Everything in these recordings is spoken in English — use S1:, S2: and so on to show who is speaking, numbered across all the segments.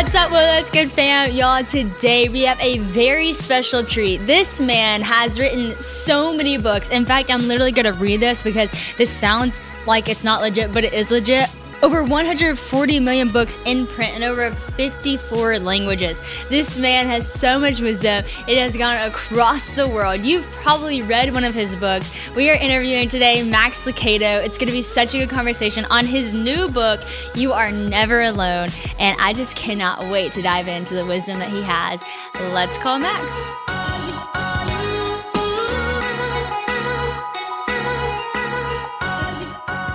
S1: What's up, Well Good fam? Y'all, today we have a very special treat. This man has written so many books. In fact, I'm literally gonna read this because this sounds like it's not legit, but it is legit. Over 140 million books in print in over 54 languages. This man has so much wisdom, it has gone across the world. You've probably read one of his books. We are interviewing today Max Lucado. It's going to be such a good conversation on his new book, You Are Never Alone. And I just cannot wait to dive into the wisdom that he has. Let's call Max.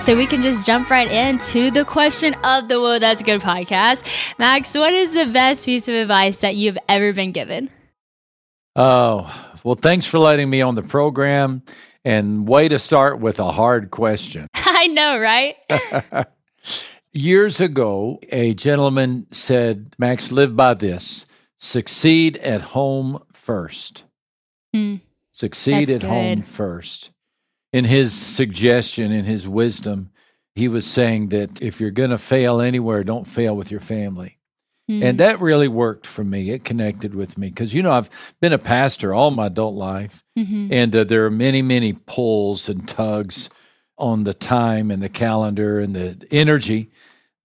S1: So we can just jump right into the question of the Whoa That's Good podcast. Max, what is the best piece of advice that you've ever been given?
S2: Oh, well, thanks for letting me on the program. And way to start with a hard question.
S1: I know, right?
S2: Years ago, a gentleman said, Max, live by this succeed at home first.
S1: Hmm.
S2: Succeed at home
S1: good.
S2: first. In his suggestion, in his wisdom, he was saying that if you're going to fail anywhere, don't fail with your family.
S1: Hmm.
S2: And that really worked for me. It connected with me because, you know, I've been a pastor all my adult life.
S1: Mhm.
S2: And uh, there are many, many pulls and tugs on the time and the calendar and the energy.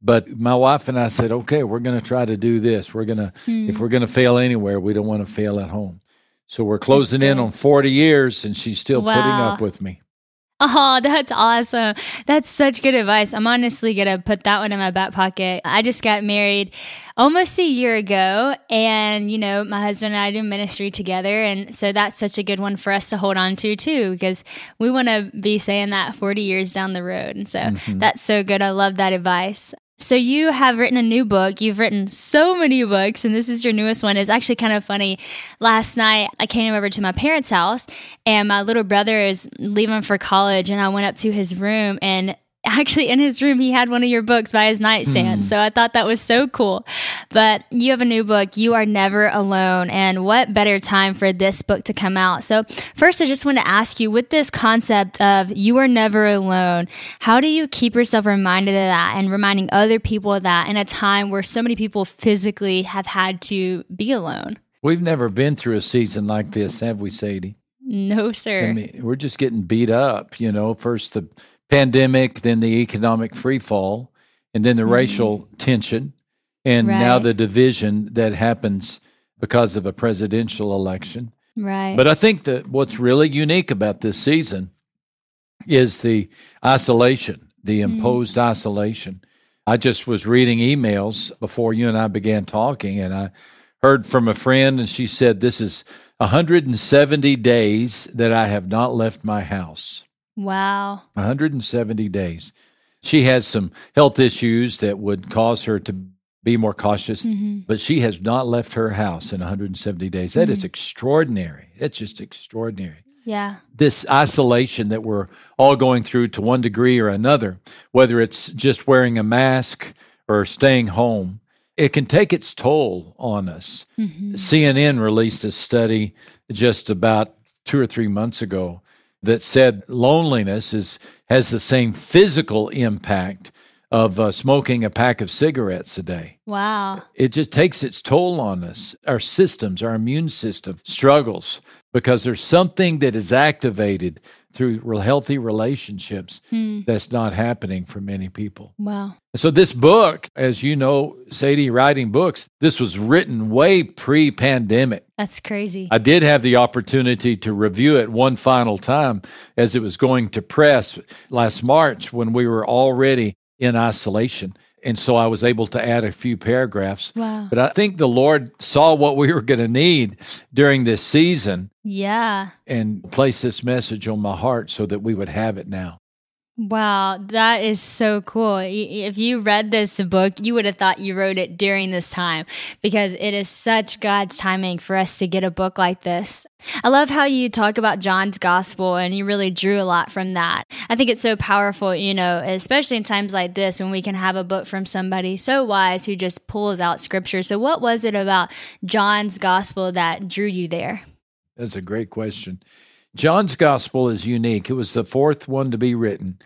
S2: But my wife and I said, okay, we're going to try to do this. We're going to,
S1: Hmm.
S2: if we're going to fail anywhere, we don't want to fail at home. So we're closing in on 40 years and she's still putting up with me.
S1: Oh, that's awesome. That's such good advice. I'm honestly going to put that one in my back pocket. I just got married almost a year ago, and, you know, my husband and I do ministry together. And so that's such a good one for us to hold on to, too, because we want to be saying that 40 years down the road. And so mm-hmm. that's so good. I love that advice. So you have written a new book. You've written so many books, and this is your newest one. It's actually kind of funny. Last night, I came over to my parents' house, and my little brother is leaving for college, and I went up to his room, and actually in his room he had one of your books by his nightstand. Mm. So I thought that was so cool. But you have a new book, You Are Never Alone, and what better time for this book to come out? So first, I just want to ask you, with this concept of you are never alone, how do you keep yourself reminded of that and reminding other people of that in a time where so many people physically have had to be alone?
S2: We've never been through a season like this, have we, Sadie?
S1: No, sir.
S2: I mean, we're just getting beat up. You know, first the pandemic, then the economic free fall, and then the racial tension, and now
S1: Mm-hmm.
S2: The division that happens because of a presidential election.
S1: right.
S2: But I think that what's really unique about this season is the isolation, the
S1: Mm-hmm.
S2: imposed isolation. I just was reading emails before you and I began talking, and I heard from a friend, and she said, This is 170 days that I have not left my house.
S1: Wow.
S2: 170 days. She has some health issues that would cause her to be more cautious,
S1: Mm-hmm.
S2: but she has not left her house in 170 days. That is extraordinary. It's just extraordinary.
S1: Yeah.
S2: This isolation that we're all going through to one degree or another, whether it's just wearing a mask or staying home, it can take its toll on us. CNN released a study just about two or three months ago that said loneliness is has the same physical impact of uh, smoking a pack of cigarettes a day.
S1: Wow.
S2: It just takes its toll on us. Our systems, our immune system struggles because there's something that is activated through real healthy relationships hmm. that's not happening for many people.
S1: Wow.
S2: So, this book, as you know, Sadie, writing books, this was written way pre pandemic.
S1: That's crazy.
S2: I did have the opportunity to review it one final time as it was going to press last March when we were already in isolation. And so I was able to add a few paragraphs.
S1: Wow.
S2: But I think the Lord saw what we were going to need during this season
S1: yeah.
S2: and placed this message on my heart so that we would have it now.
S3: Wow, that is so cool. If you read this book, you would have thought you wrote it during this time because it is such God's timing for us to get a book like this. I love how you talk about John's gospel and you really drew a lot from that. I think it's so powerful, you know, especially in times like this when we can have a book from somebody so wise who just pulls out scripture. So, what was it about John's gospel that drew you there?
S2: That's a great question. John's gospel is unique. It was the fourth one to be written.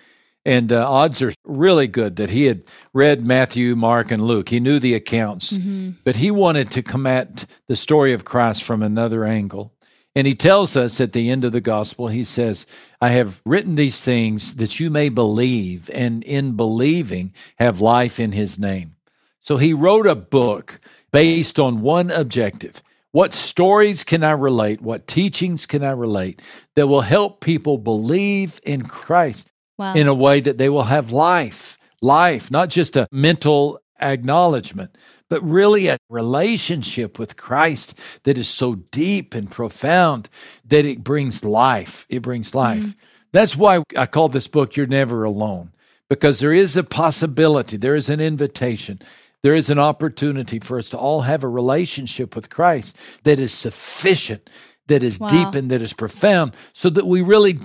S2: And uh, odds are really good that he had read Matthew, Mark, and Luke. He knew the accounts, mm-hmm. but he wanted to come at the story of Christ from another angle. And he tells us at the end of the gospel, he says, I have written these things that you may believe, and in believing, have life in his name. So he wrote a book based on one objective what stories can I relate? What teachings can I relate that will help people believe in Christ wow. in a way that they will have life? Life, not just a mental acknowledgement, but really a relationship with Christ that is so deep and profound that it brings life. It brings life. Mm-hmm. That's why I call this book You're Never Alone, because there is a possibility, there is an invitation there is an opportunity for us to all have a relationship with Christ that is sufficient, that is wow. deep, and that is profound, so that we really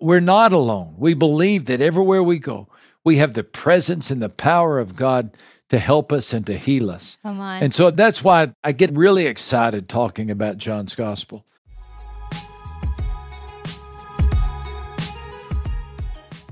S2: we're not alone. We believe that everywhere we go, we have the presence and the power of God to help us and to heal us. And so that's why I get really excited talking about John's gospel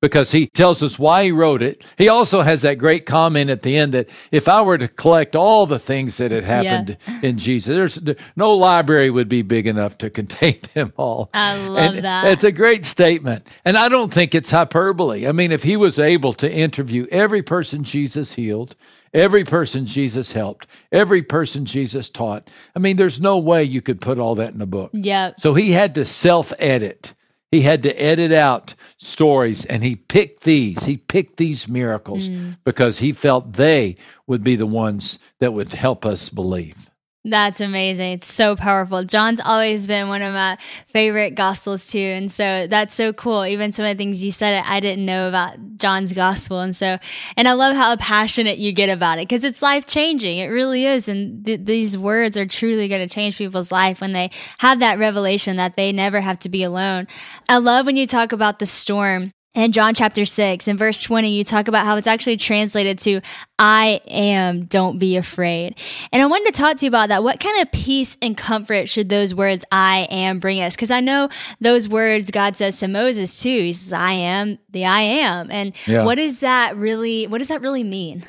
S2: Because he tells us why he wrote it. He also has that great comment at the end that if I were to collect all the things that had happened yeah. in Jesus, there's no library would be big enough to contain them all.
S3: I love
S2: and
S3: that.
S2: It's a great statement. And I don't think it's hyperbole. I mean, if he was able to interview every person Jesus healed, every person Jesus helped, every person Jesus taught, I mean, there's no way you could put all that in a book.
S3: Yeah.
S2: So he had to self edit. He had to edit out stories and he picked these. He picked these miracles mm. because he felt they would be the ones that would help us believe.
S3: That's amazing. It's so powerful. John's always been one of my favorite gospels too. And so that's so cool. Even some of the things you said I didn't know about John's gospel. And so, and I love how passionate you get about it because it's life changing. It really is. And th- these words are truly going to change people's life when they have that revelation that they never have to be alone. I love when you talk about the storm
S1: And John chapter 6 in verse 20, you talk about how it's actually translated to, I am, don't be afraid. And I wanted to talk to you about that. What kind of peace and comfort should those words, I am, bring us? Because I know those words God says to Moses too. He says, I am the I am. And yeah. what does that really, what does that really mean?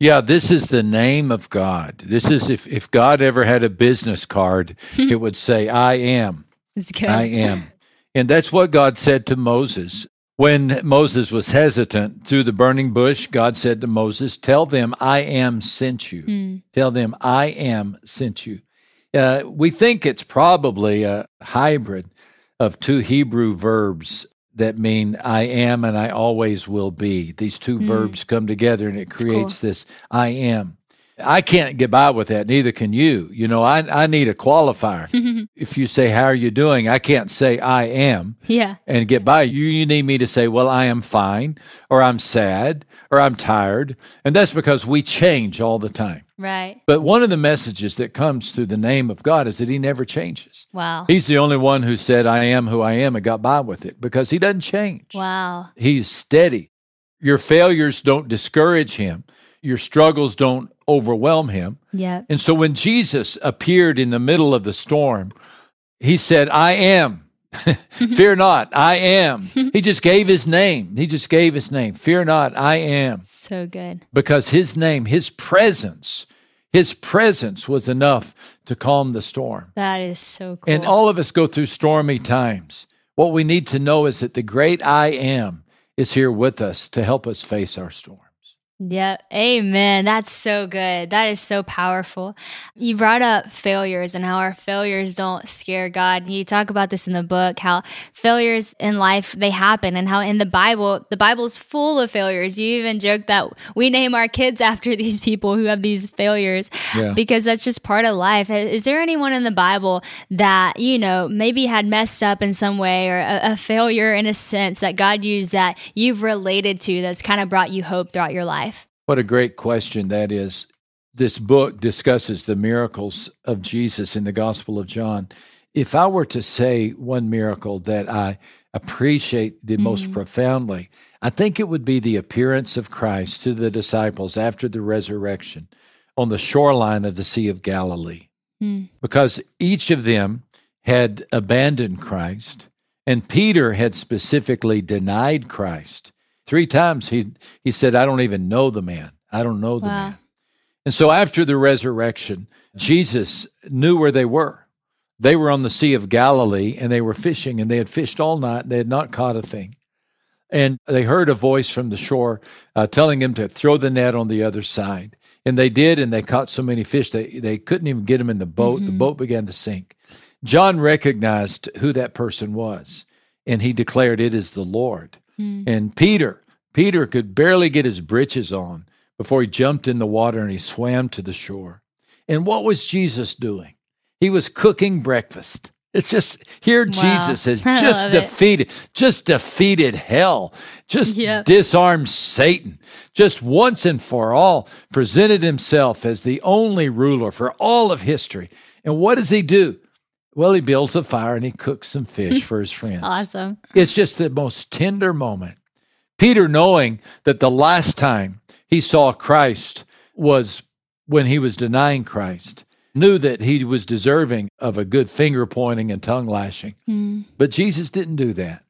S2: Yeah, this is the name of God. This is if, if God ever had a business card, it would say, I am. I am. And that's what God said to Moses. When Moses was hesitant through the burning bush, God said to Moses, Tell them I am sent you. Mm. Tell them I am sent you. Uh, we think it's probably a hybrid of two Hebrew verbs that mean I am and I always will be. These two mm. verbs come together and it creates cool. this I am. I can't get by with that. Neither can you. You know, I, I need a qualifier. if you say, How are you doing? I can't say I am.
S1: Yeah.
S2: And get by. You, you need me to say, Well, I am fine, or I'm sad, or I'm tired. And that's because we change all the time.
S1: Right.
S2: But one of the messages that comes through the name of God is that he never changes.
S1: Wow.
S2: He's the only one who said, I am who I am and got by with it because he doesn't change.
S1: Wow.
S2: He's steady. Your failures don't discourage him, your struggles don't overwhelm him.
S1: Yeah.
S2: And so when Jesus appeared in the middle of the storm, he said, I am. Fear not, I am. He just gave his name. He just gave his name. Fear not, I am.
S1: So good.
S2: Because his name, his presence, his presence was enough to calm the storm.
S1: That is so cool.
S2: And all of us go through stormy times. What we need to know is that the great I am is here with us to help us face our storm.
S1: Yeah, amen. That's so good. That is so powerful. You brought up failures and how our failures don't scare God. You talk about this in the book, how failures in life, they happen and how in the Bible, the Bible's full of failures. You even joke that we name our kids after these people who have these failures yeah. because that's just part of life. Is there anyone in the Bible that, you know, maybe had messed up in some way or a, a failure in a sense that God used that you've related to that's kind of brought you hope throughout your life?
S2: What a great question that is. This book discusses the miracles of Jesus in the Gospel of John. If I were to say one miracle that I appreciate the mm-hmm. most profoundly, I think it would be the appearance of Christ to the disciples after the resurrection on the shoreline of the Sea of Galilee. Mm. Because each of them had abandoned Christ, and Peter had specifically denied Christ. Three times he he said, I don't even know the man. I don't know the wow. man. And so after the resurrection, Jesus knew where they were. They were on the Sea of Galilee and they were fishing and they had fished all night. They had not caught a thing. And they heard a voice from the shore uh, telling them to throw the net on the other side. And they did, and they caught so many fish they, they couldn't even get them in the boat. Mm-hmm. The boat began to sink. John recognized who that person was, and he declared, It is the Lord. Mm. And Peter, Peter could barely get his breeches on before he jumped in the water and he swam to the shore. And what was Jesus doing? He was cooking breakfast. It's just here wow. Jesus has just defeated, it. just defeated hell, just yep. disarmed Satan, just once and for all presented himself as the only ruler for all of history. And what does he do? Well, he builds a fire and he cooks some fish for his friends.
S1: awesome.
S2: It's just the most tender moment. Peter, knowing that the last time he saw Christ was when he was denying Christ, knew that he was deserving of a good finger pointing and tongue lashing. Mm. But Jesus didn't do that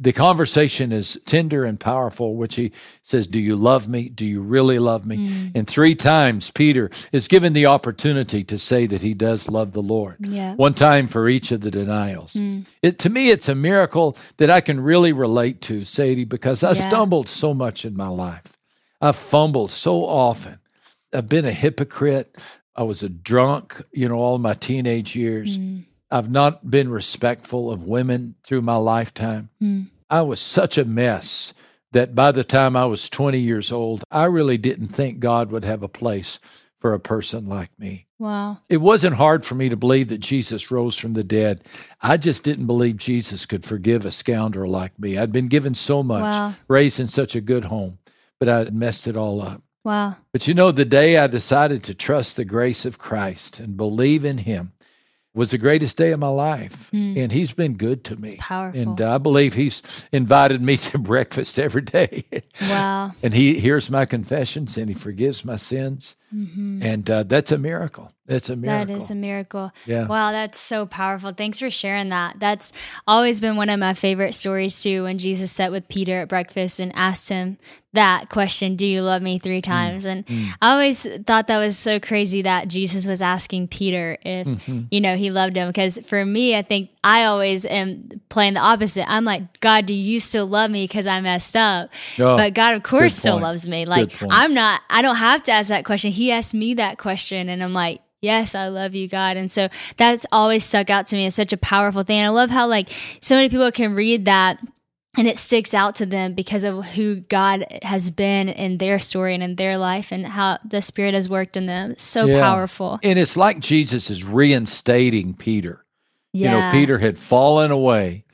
S2: the conversation is tender and powerful, which he says, Do you love me? Do you really love me? Mm. And three times Peter is given the opportunity to say that he does love the Lord.
S1: Yeah.
S2: One time for each of the denials. Mm. It, to me, it's a miracle that I can really relate to, Sadie, because I yeah. stumbled so much in my life. I've fumbled so often. I've been a hypocrite. I was a drunk, you know, all my teenage years. Mm. I've not been respectful of women through my lifetime. Mm. I was such a mess that by the time I was 20 years old, I really didn't think God would have a place for a person like me.
S1: Wow.
S2: It wasn't hard for me to believe that Jesus rose from the dead. I just didn't believe Jesus could forgive a scoundrel like me. I'd been given so much, wow. raised in such a good home, but I'd messed it all up.
S1: Wow.
S2: But you know, the day I decided to trust the grace of Christ and believe in Him, was the greatest day of my life. And he's been good to me.
S1: Hmm. powerful.
S2: And I believe he's invited me to breakfast every day.
S1: Wow.
S2: and he hears my confessions and he forgives my sins. And uh, that's a miracle. That's a miracle.
S1: Mm-hmm. That is a miracle.
S2: Yeah.
S1: Wow, that's so powerful. Thanks for sharing that. That's always been one of my favorite stories too. When Jesus sat with Peter at breakfast and asked him that question, "Do you love me?" three times, and I always thought that was so crazy that Jesus was asking Peter if you know he loved him. Because for me, I think I always am playing the opposite. I'm like, God, do you still love me because I messed up?
S2: Oh,
S1: but God, of course, still loves me. Like. I'm not. I don't have to ask that question. He asked me that question, and I'm like. Yes, I love you, God. And so that's always stuck out to me as such a powerful thing. And I love how like so many people can read that and it sticks out to them because of who God has been in their story and in their life and how the Spirit has worked in them. So
S2: Yeah.
S1: powerful.
S2: And it's like Jesus is reinstating Peter.
S1: Yeah.
S2: You know, Peter had fallen away,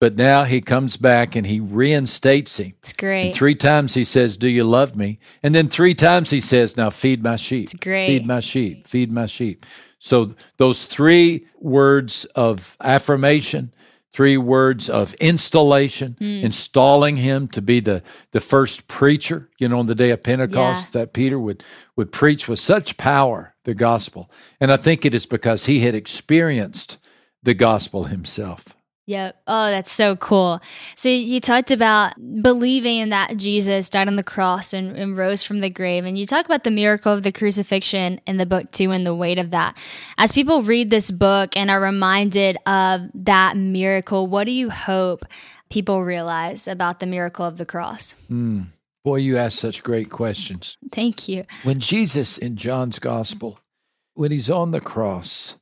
S2: but now he comes back and he reinstates him.
S1: It's great.
S2: And three times he says, Do you love me? And then three times he says, Now feed my sheep.
S1: It's great.
S2: Feed my sheep. Feed my sheep. So those three words of affirmation, three words of installation,
S1: Hmm.
S2: installing him to be the, the first preacher, you know, on the day of Pentecost that Peter would, would preach with such power, the gospel. And I think it is because he had experienced the gospel himself.
S1: Yep. Oh, that's so cool. So you talked about believing in that Jesus died on the cross and, and rose from the grave. And you talk about the miracle of the crucifixion in the book too and the weight of that. As people read this book and are reminded of that miracle, what do you hope people realize about the miracle of the cross? Hmm.
S2: Boy, you ask such great questions.
S1: Thank you.
S2: when Jesus in John's gospel, when he's on the cross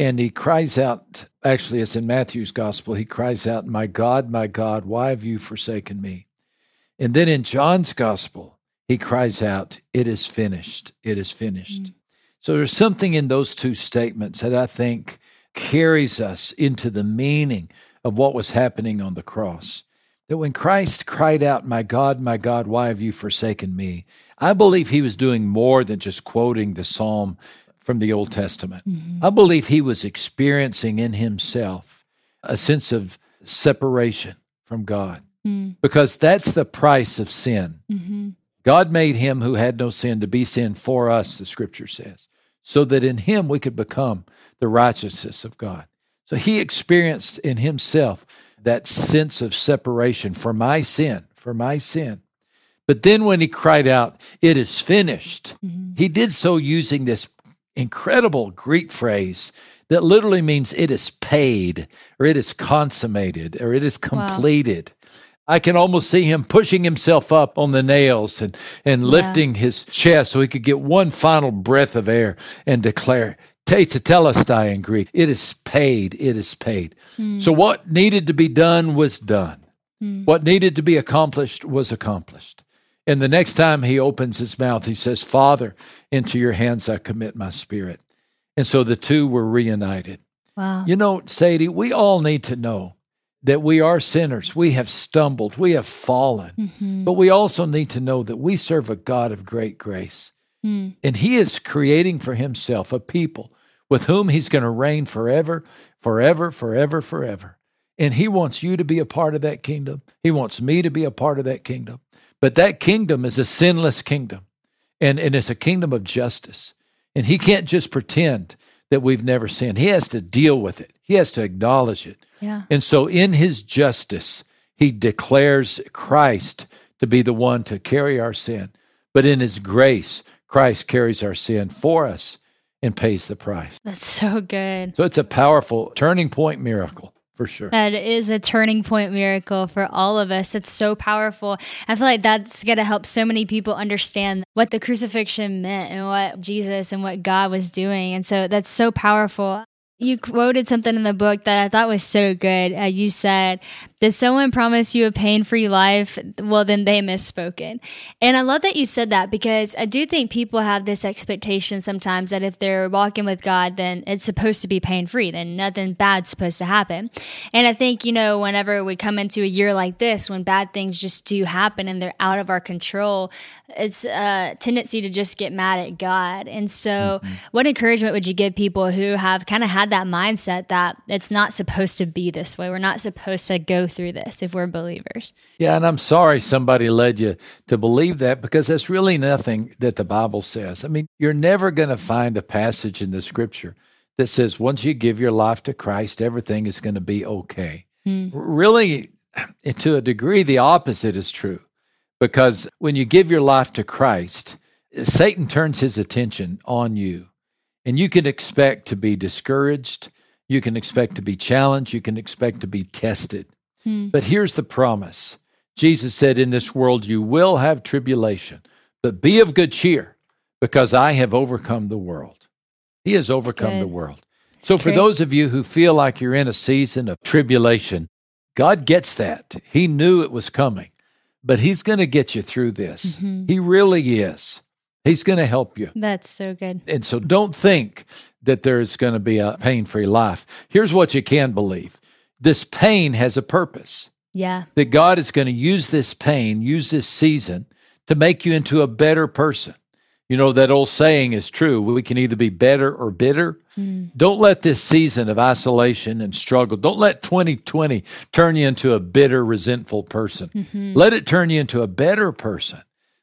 S2: and he cries out, actually, it's in Matthew's gospel, he cries out, My God, my God, why have you forsaken me? And then in John's gospel, he cries out, It is finished. It is finished. Mm. So there's something in those two statements that I think carries us into the meaning of what was happening on the cross. That when Christ cried out, My God, my God, why have you forsaken me? I believe he was doing more than just quoting the psalm from the Old Testament. Mm-hmm. I believe he was experiencing in himself a sense of separation from God hmm. because that's the price of sin. Mm-hmm. God made him who had no sin to be sin for us, the scripture says, so that in him we could become the righteousness of God. So he experienced in himself that sense of separation for my sin, for my sin. But then when he cried out, It is finished, mm-hmm. he did so using this incredible Greek phrase that literally means it is paid, or it is consummated, or it is completed. I can almost see him pushing himself up on the nails and, and lifting his chest so he could get one final breath of air and declare, Te tetelestai in Greek, it is paid, it is paid. Hmm. So what needed to be done was done. Hmm. What needed to be accomplished was accomplished. And the next time he opens his mouth, he says, Father, into your hands I commit my spirit. And so the two were reunited.
S1: Wow.
S2: You know, Sadie, we all need to know that we are sinners. We have stumbled, we have fallen, mm-hmm. but we also need to know that we serve a God of great grace. Hmm. And he is creating for himself a people with whom he's going to reign forever, forever, forever, forever. And he wants you to be a part of that kingdom. He wants me to be a part of that kingdom. But that kingdom is a sinless kingdom, and, and it's a kingdom of justice. And he can't just pretend that we've never sinned. He has to deal with it, he has to acknowledge it.
S1: Yeah.
S2: And so, in his justice, he declares Christ to be the one to carry our sin. But in his grace, Christ carries our sin for us and pays the price.
S1: That's so good.
S2: So, it's a powerful turning point miracle for sure.
S1: That is a turning point miracle for all of us. It's so powerful. I feel like that's going to help so many people understand what the crucifixion meant and what Jesus and what God was doing. And so that's so powerful. You quoted something in the book that I thought was so good. Uh, you said, Did someone promise you a pain free life? Well, then they misspoken. And I love that you said that because I do think people have this expectation sometimes that if they're walking with God, then it's supposed to be pain free, then nothing bad's supposed to happen. And I think, you know, whenever we come into a year like this, when bad things just do happen and they're out of our control, it's a tendency to just get mad at God. And so, mm-hmm. what encouragement would you give people who have kind of had that mindset that it's not supposed to be this way? We're not supposed to go through this if we're believers.
S2: Yeah, and I'm sorry somebody led you to believe that because that's really nothing that the Bible says. I mean, you're never going to find a passage in the scripture that says once you give your life to Christ, everything is going to be okay. Hmm. Really, to a degree, the opposite is true because when you give your life to Christ, Satan turns his attention on you. And you can expect to be discouraged. You can expect to be challenged. You can expect to be tested. Hmm. But here's the promise Jesus said, In this world you will have tribulation, but be of good cheer because I have overcome the world. He has overcome the world. That's so, for those of you who feel like you're in a season of tribulation, God gets that. He knew it was coming, but He's going to get you through this. Mm-hmm. He really is. He's going to help you.
S1: That's so good.
S2: And so, don't think that there's going to be a pain free life. Here's what you can believe this pain has a purpose.
S1: Yeah.
S2: That God is going to use this pain, use this season to make you into a better person. You know, that old saying is true. We can either be better or bitter. Mm. Don't let this season of isolation and struggle, don't let 2020 turn you into a bitter, resentful person. Mm-hmm. Let it turn you into a better person.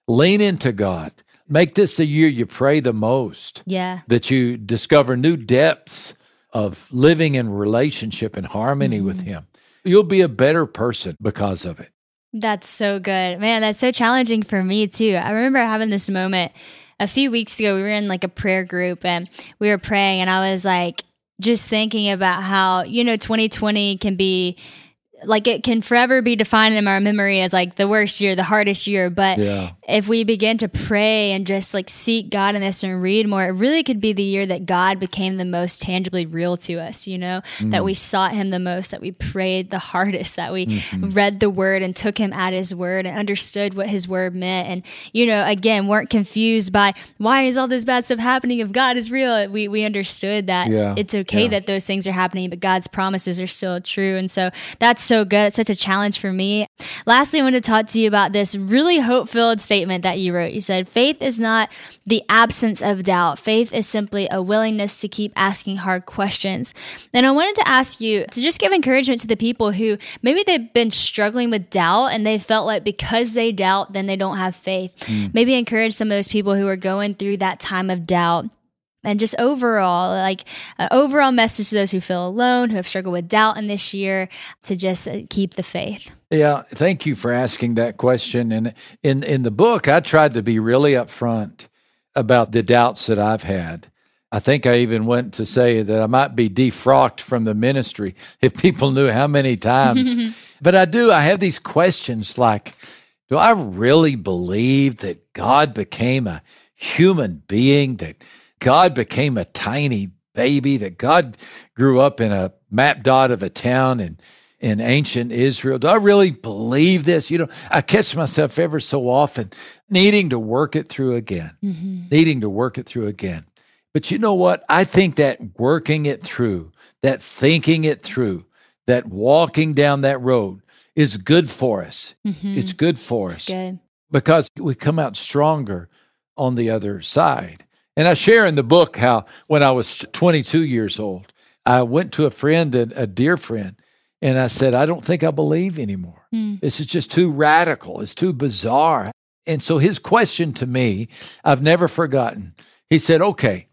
S2: Lean into God. Make this the year you pray the most.
S1: Yeah.
S2: That you discover new depths of living in relationship and harmony mm-hmm. with Him. You'll be a better person because of it.
S1: That's so good. Man, that's so challenging for me too. I remember having this moment a few weeks ago. We were in like a prayer group and we were praying, and I was like, just thinking about how, you know, 2020 can be like it can forever be defined in our memory as like the worst year, the hardest year. But yeah. if we begin to pray and just like seek God in this and read more, it really could be the year that God became the most tangibly real to us, you know, mm. that we sought Him the most, that we prayed the hardest, that we mm-hmm. read the word and took Him at His word and understood what His word meant. And, you know, again, weren't confused by why is all this bad stuff happening if God is real. We, we understood that yeah. it's okay yeah. that those things are happening, but God's promises are still true. And so that's so good. It's such a challenge for me. Lastly, I want to talk to you about this really hope filled statement that you wrote. You said, faith is not the absence of doubt. Faith is simply a willingness to keep asking hard questions. And I wanted to ask you to just give encouragement to the people who maybe they've been struggling with doubt and they felt like because they doubt, then they don't have faith. Mm. Maybe encourage some of those people who are going through that time of doubt and just overall, like uh, overall message to those who feel alone, who have struggled with doubt in this year, to just uh, keep the faith.
S2: Yeah, thank you for asking that question. And in in the book, I tried to be really upfront about the doubts that I've had. I think I even went to say that I might be defrocked from the ministry if people knew how many times. but I do. I have these questions like, do I really believe that God became a human being that God became a tiny baby, that God grew up in a map dot of a town in, in ancient Israel. Do I really believe this? You know, I catch myself ever so often needing to work it through again, mm-hmm. needing to work it through again. But you know what? I think that working it through, that thinking it through, that walking down that road is good for us. Mm-hmm. It's good for it's us good. because we come out stronger on the other side. And I share in the book how when I was 22 years old, I went to a friend, and a dear friend, and I said, I don't think I believe anymore. Mm. This is just too radical. It's too bizarre. And so his question to me, I've never forgotten. He said, Okay,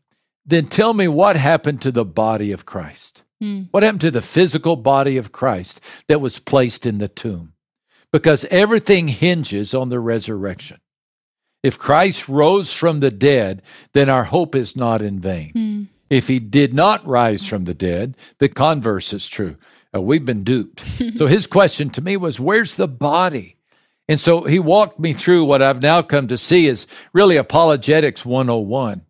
S2: then tell me what happened to the body of Christ. Mm. What happened to the physical body of Christ that was placed in the tomb? Because everything hinges on the resurrection. If Christ rose from the dead, then our hope is not in vain. Mm. If he did not rise from the dead, the converse is true. Uh, we've been duped. so his question to me was, Where's the body? And so he walked me through what I've now come to see is really Apologetics 101.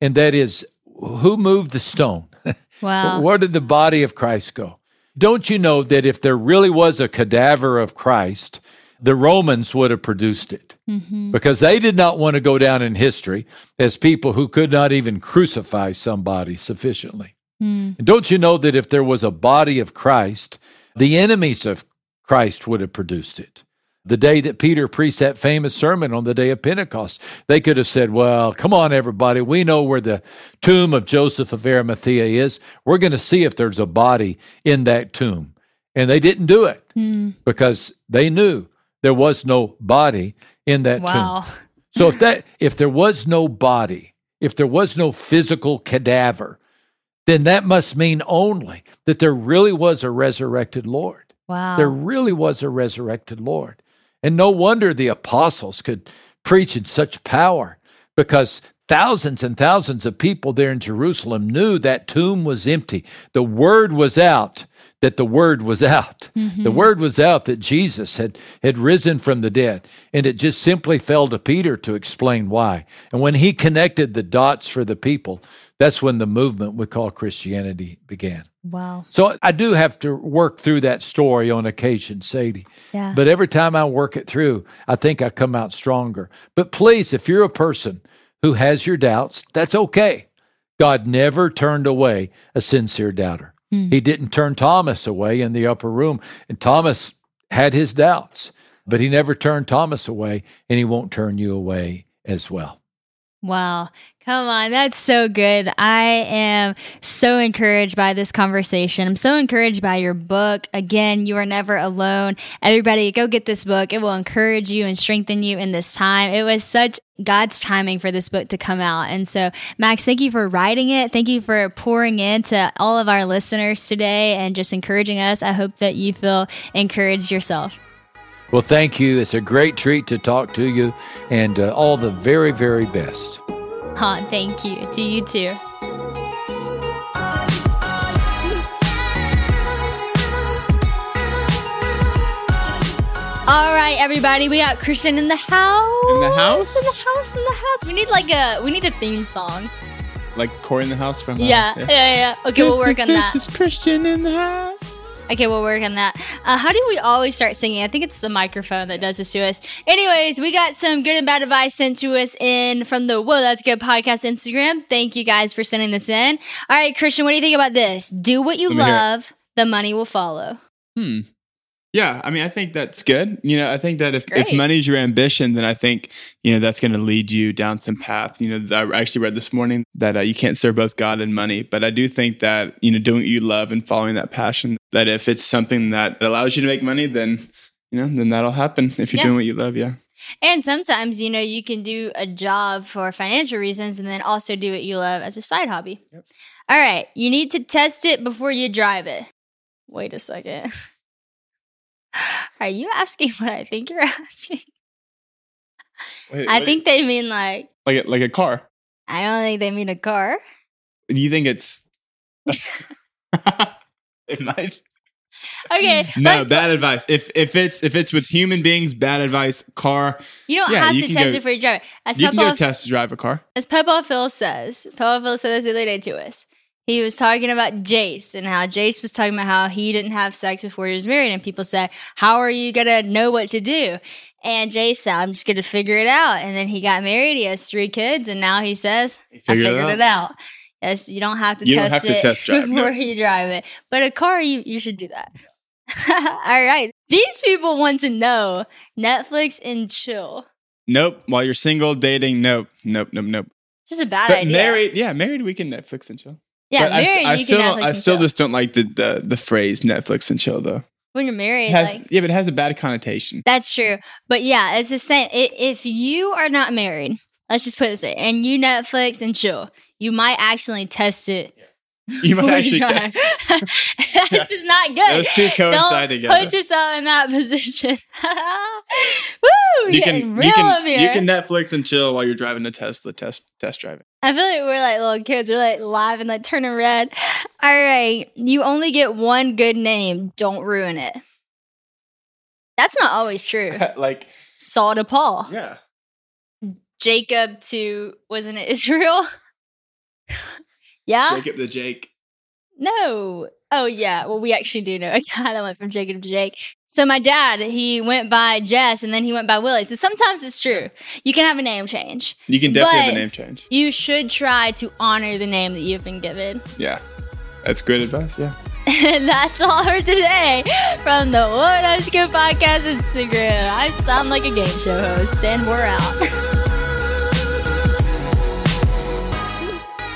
S2: And that is, who moved the stone? Wow. Where did the body of Christ go? Don't you know that if there really was a cadaver of Christ, the Romans would have produced it mm-hmm. because they did not want to go down in history as people who could not even crucify somebody sufficiently. Mm. And don't you know that if there was a body of Christ, the enemies of Christ would have produced it? The day that Peter preached that famous sermon on the day of Pentecost, they could have said, Well, come on, everybody. We know where the tomb of Joseph of Arimathea is. We're going to see if there's a body in that tomb. And they didn't do it mm. because they knew there was no body in that wow. tomb. So if that if there was no body, if there was no physical cadaver, then that must mean only that there really was a resurrected Lord.
S1: Wow.
S2: There really was a resurrected Lord. And no wonder the apostles could preach in such power because thousands and thousands of people there in Jerusalem knew that tomb was empty. The word was out that the word was out. Mm-hmm. The word was out that Jesus had, had risen from the dead. And it just simply fell to Peter to explain why. And when he connected the dots for the people, that's when the movement we call Christianity began.
S1: Wow.
S2: So I do have to work through that story on occasion, Sadie.
S1: Yeah.
S2: But every time I work it through, I think I come out stronger. But please, if you're a person who has your doubts, that's okay. God never turned away a sincere doubter. Hmm. He didn't turn Thomas away in the upper room. And Thomas had his doubts, but he never turned Thomas away, and he won't turn you away as well.
S1: Wow. Come on. That's so good. I am so encouraged by this conversation. I'm so encouraged by your book. Again, you are never alone. Everybody go get this book. It will encourage you and strengthen you in this time. It was such God's timing for this book to come out. And so, Max, thank you for writing it. Thank you for pouring into all of our listeners today and just encouraging us. I hope that you feel encouraged yourself.
S2: Well, thank you. It's a great treat to talk to you and uh, all the very, very best.
S1: Oh, thank you. To you too. All right, everybody, we got Christian in the house.
S4: In the house?
S1: In the house, in the house. We need like a we need a theme song.
S4: Like Cory in the house from uh,
S1: yeah, yeah, yeah, yeah. Okay, this we'll work
S4: is,
S1: on
S4: this
S1: that.
S4: This is Christian in the house.
S1: Okay, we'll work on that. Uh, how do we always start singing? I think it's the microphone that does this to us. Anyways, we got some good and bad advice sent to us in from the Whoa, That's Good podcast Instagram. Thank you guys for sending this in. All right, Christian, what do you think about this? Do what you love, the money will follow.
S4: Hmm. Yeah, I mean, I think that's good. You know, I think that if, if money's your ambition, then I think, you know, that's going to lead you down some path. You know, I actually read this morning that uh, you can't serve both God and money. But I do think that, you know, doing what you love and following that passion, that if it's something that allows you to make money, then, you know, then that'll happen if you're yeah. doing what you love. Yeah.
S1: And sometimes, you know, you can do a job for financial reasons and then also do what you love as a side hobby. Yep. All right. You need to test it before you drive it. Wait a second. Are you asking what I think you're asking? Wait, I think they mean like
S4: like a, like a car.
S1: I don't think they mean a car.
S4: Do you think it's? it might.
S1: Okay.
S4: No, bad advice. If if it's if it's with human beings, bad advice. Car.
S1: You don't yeah, have you to test go, it for your driver.
S4: As you Papa, can go test drive a car.
S1: As Papa Phil says, Papa Phil said this the other day to us he was talking about Jace and how Jace was talking about how he didn't have sex before he was married. And people said, How are you going to know what to do? And Jace said, I'm just going to figure it out. And then he got married. He has three kids. And now he says, he figured I figured it out. it out. Yes, you don't have to
S4: you
S1: test
S4: have
S1: it
S4: to test drive,
S1: before no. you drive it. But a car, you, you should do that. All right. These people want to know Netflix and chill.
S4: Nope. While you're single, dating, nope. Nope, nope, nope.
S1: Just a bad
S4: but
S1: idea.
S4: Married, yeah, married, we can Netflix and chill.
S1: Yeah, married,
S4: I, I still,
S1: I
S4: still just don't like the, the the phrase Netflix and chill though.
S1: When you're married,
S4: has,
S1: like,
S4: yeah, but it has a bad connotation.
S1: That's true, but yeah, it's the same. If you are not married, let's just put it this way, and you Netflix and chill, you might accidentally test it
S4: you might actually.
S1: this is not good.
S4: Those two coincide
S1: Don't
S4: together.
S1: Put yourself in that position. Woo!
S4: You can real you can you can Netflix and chill while you're driving the Tesla test test driving.
S1: I feel like we're like little kids. We're like live and like turning red. All right, you only get one good name. Don't ruin it. That's not always true.
S4: like
S1: Saul to Paul.
S4: Yeah.
S1: Jacob to wasn't it Israel? Yeah.
S4: Jacob the Jake.
S1: No. Oh yeah. Well, we actually do know guy that went from Jacob to Jake. So my dad, he went by Jess and then he went by Willie. So sometimes it's true. You can have a name change.
S4: You can definitely have a name change.
S1: You should try to honor the name that you've been given.
S4: Yeah. That's great advice. Yeah.
S1: And that's all for today from the Whoa That's Good Podcast Instagram. I sound like a game show host, and we're out.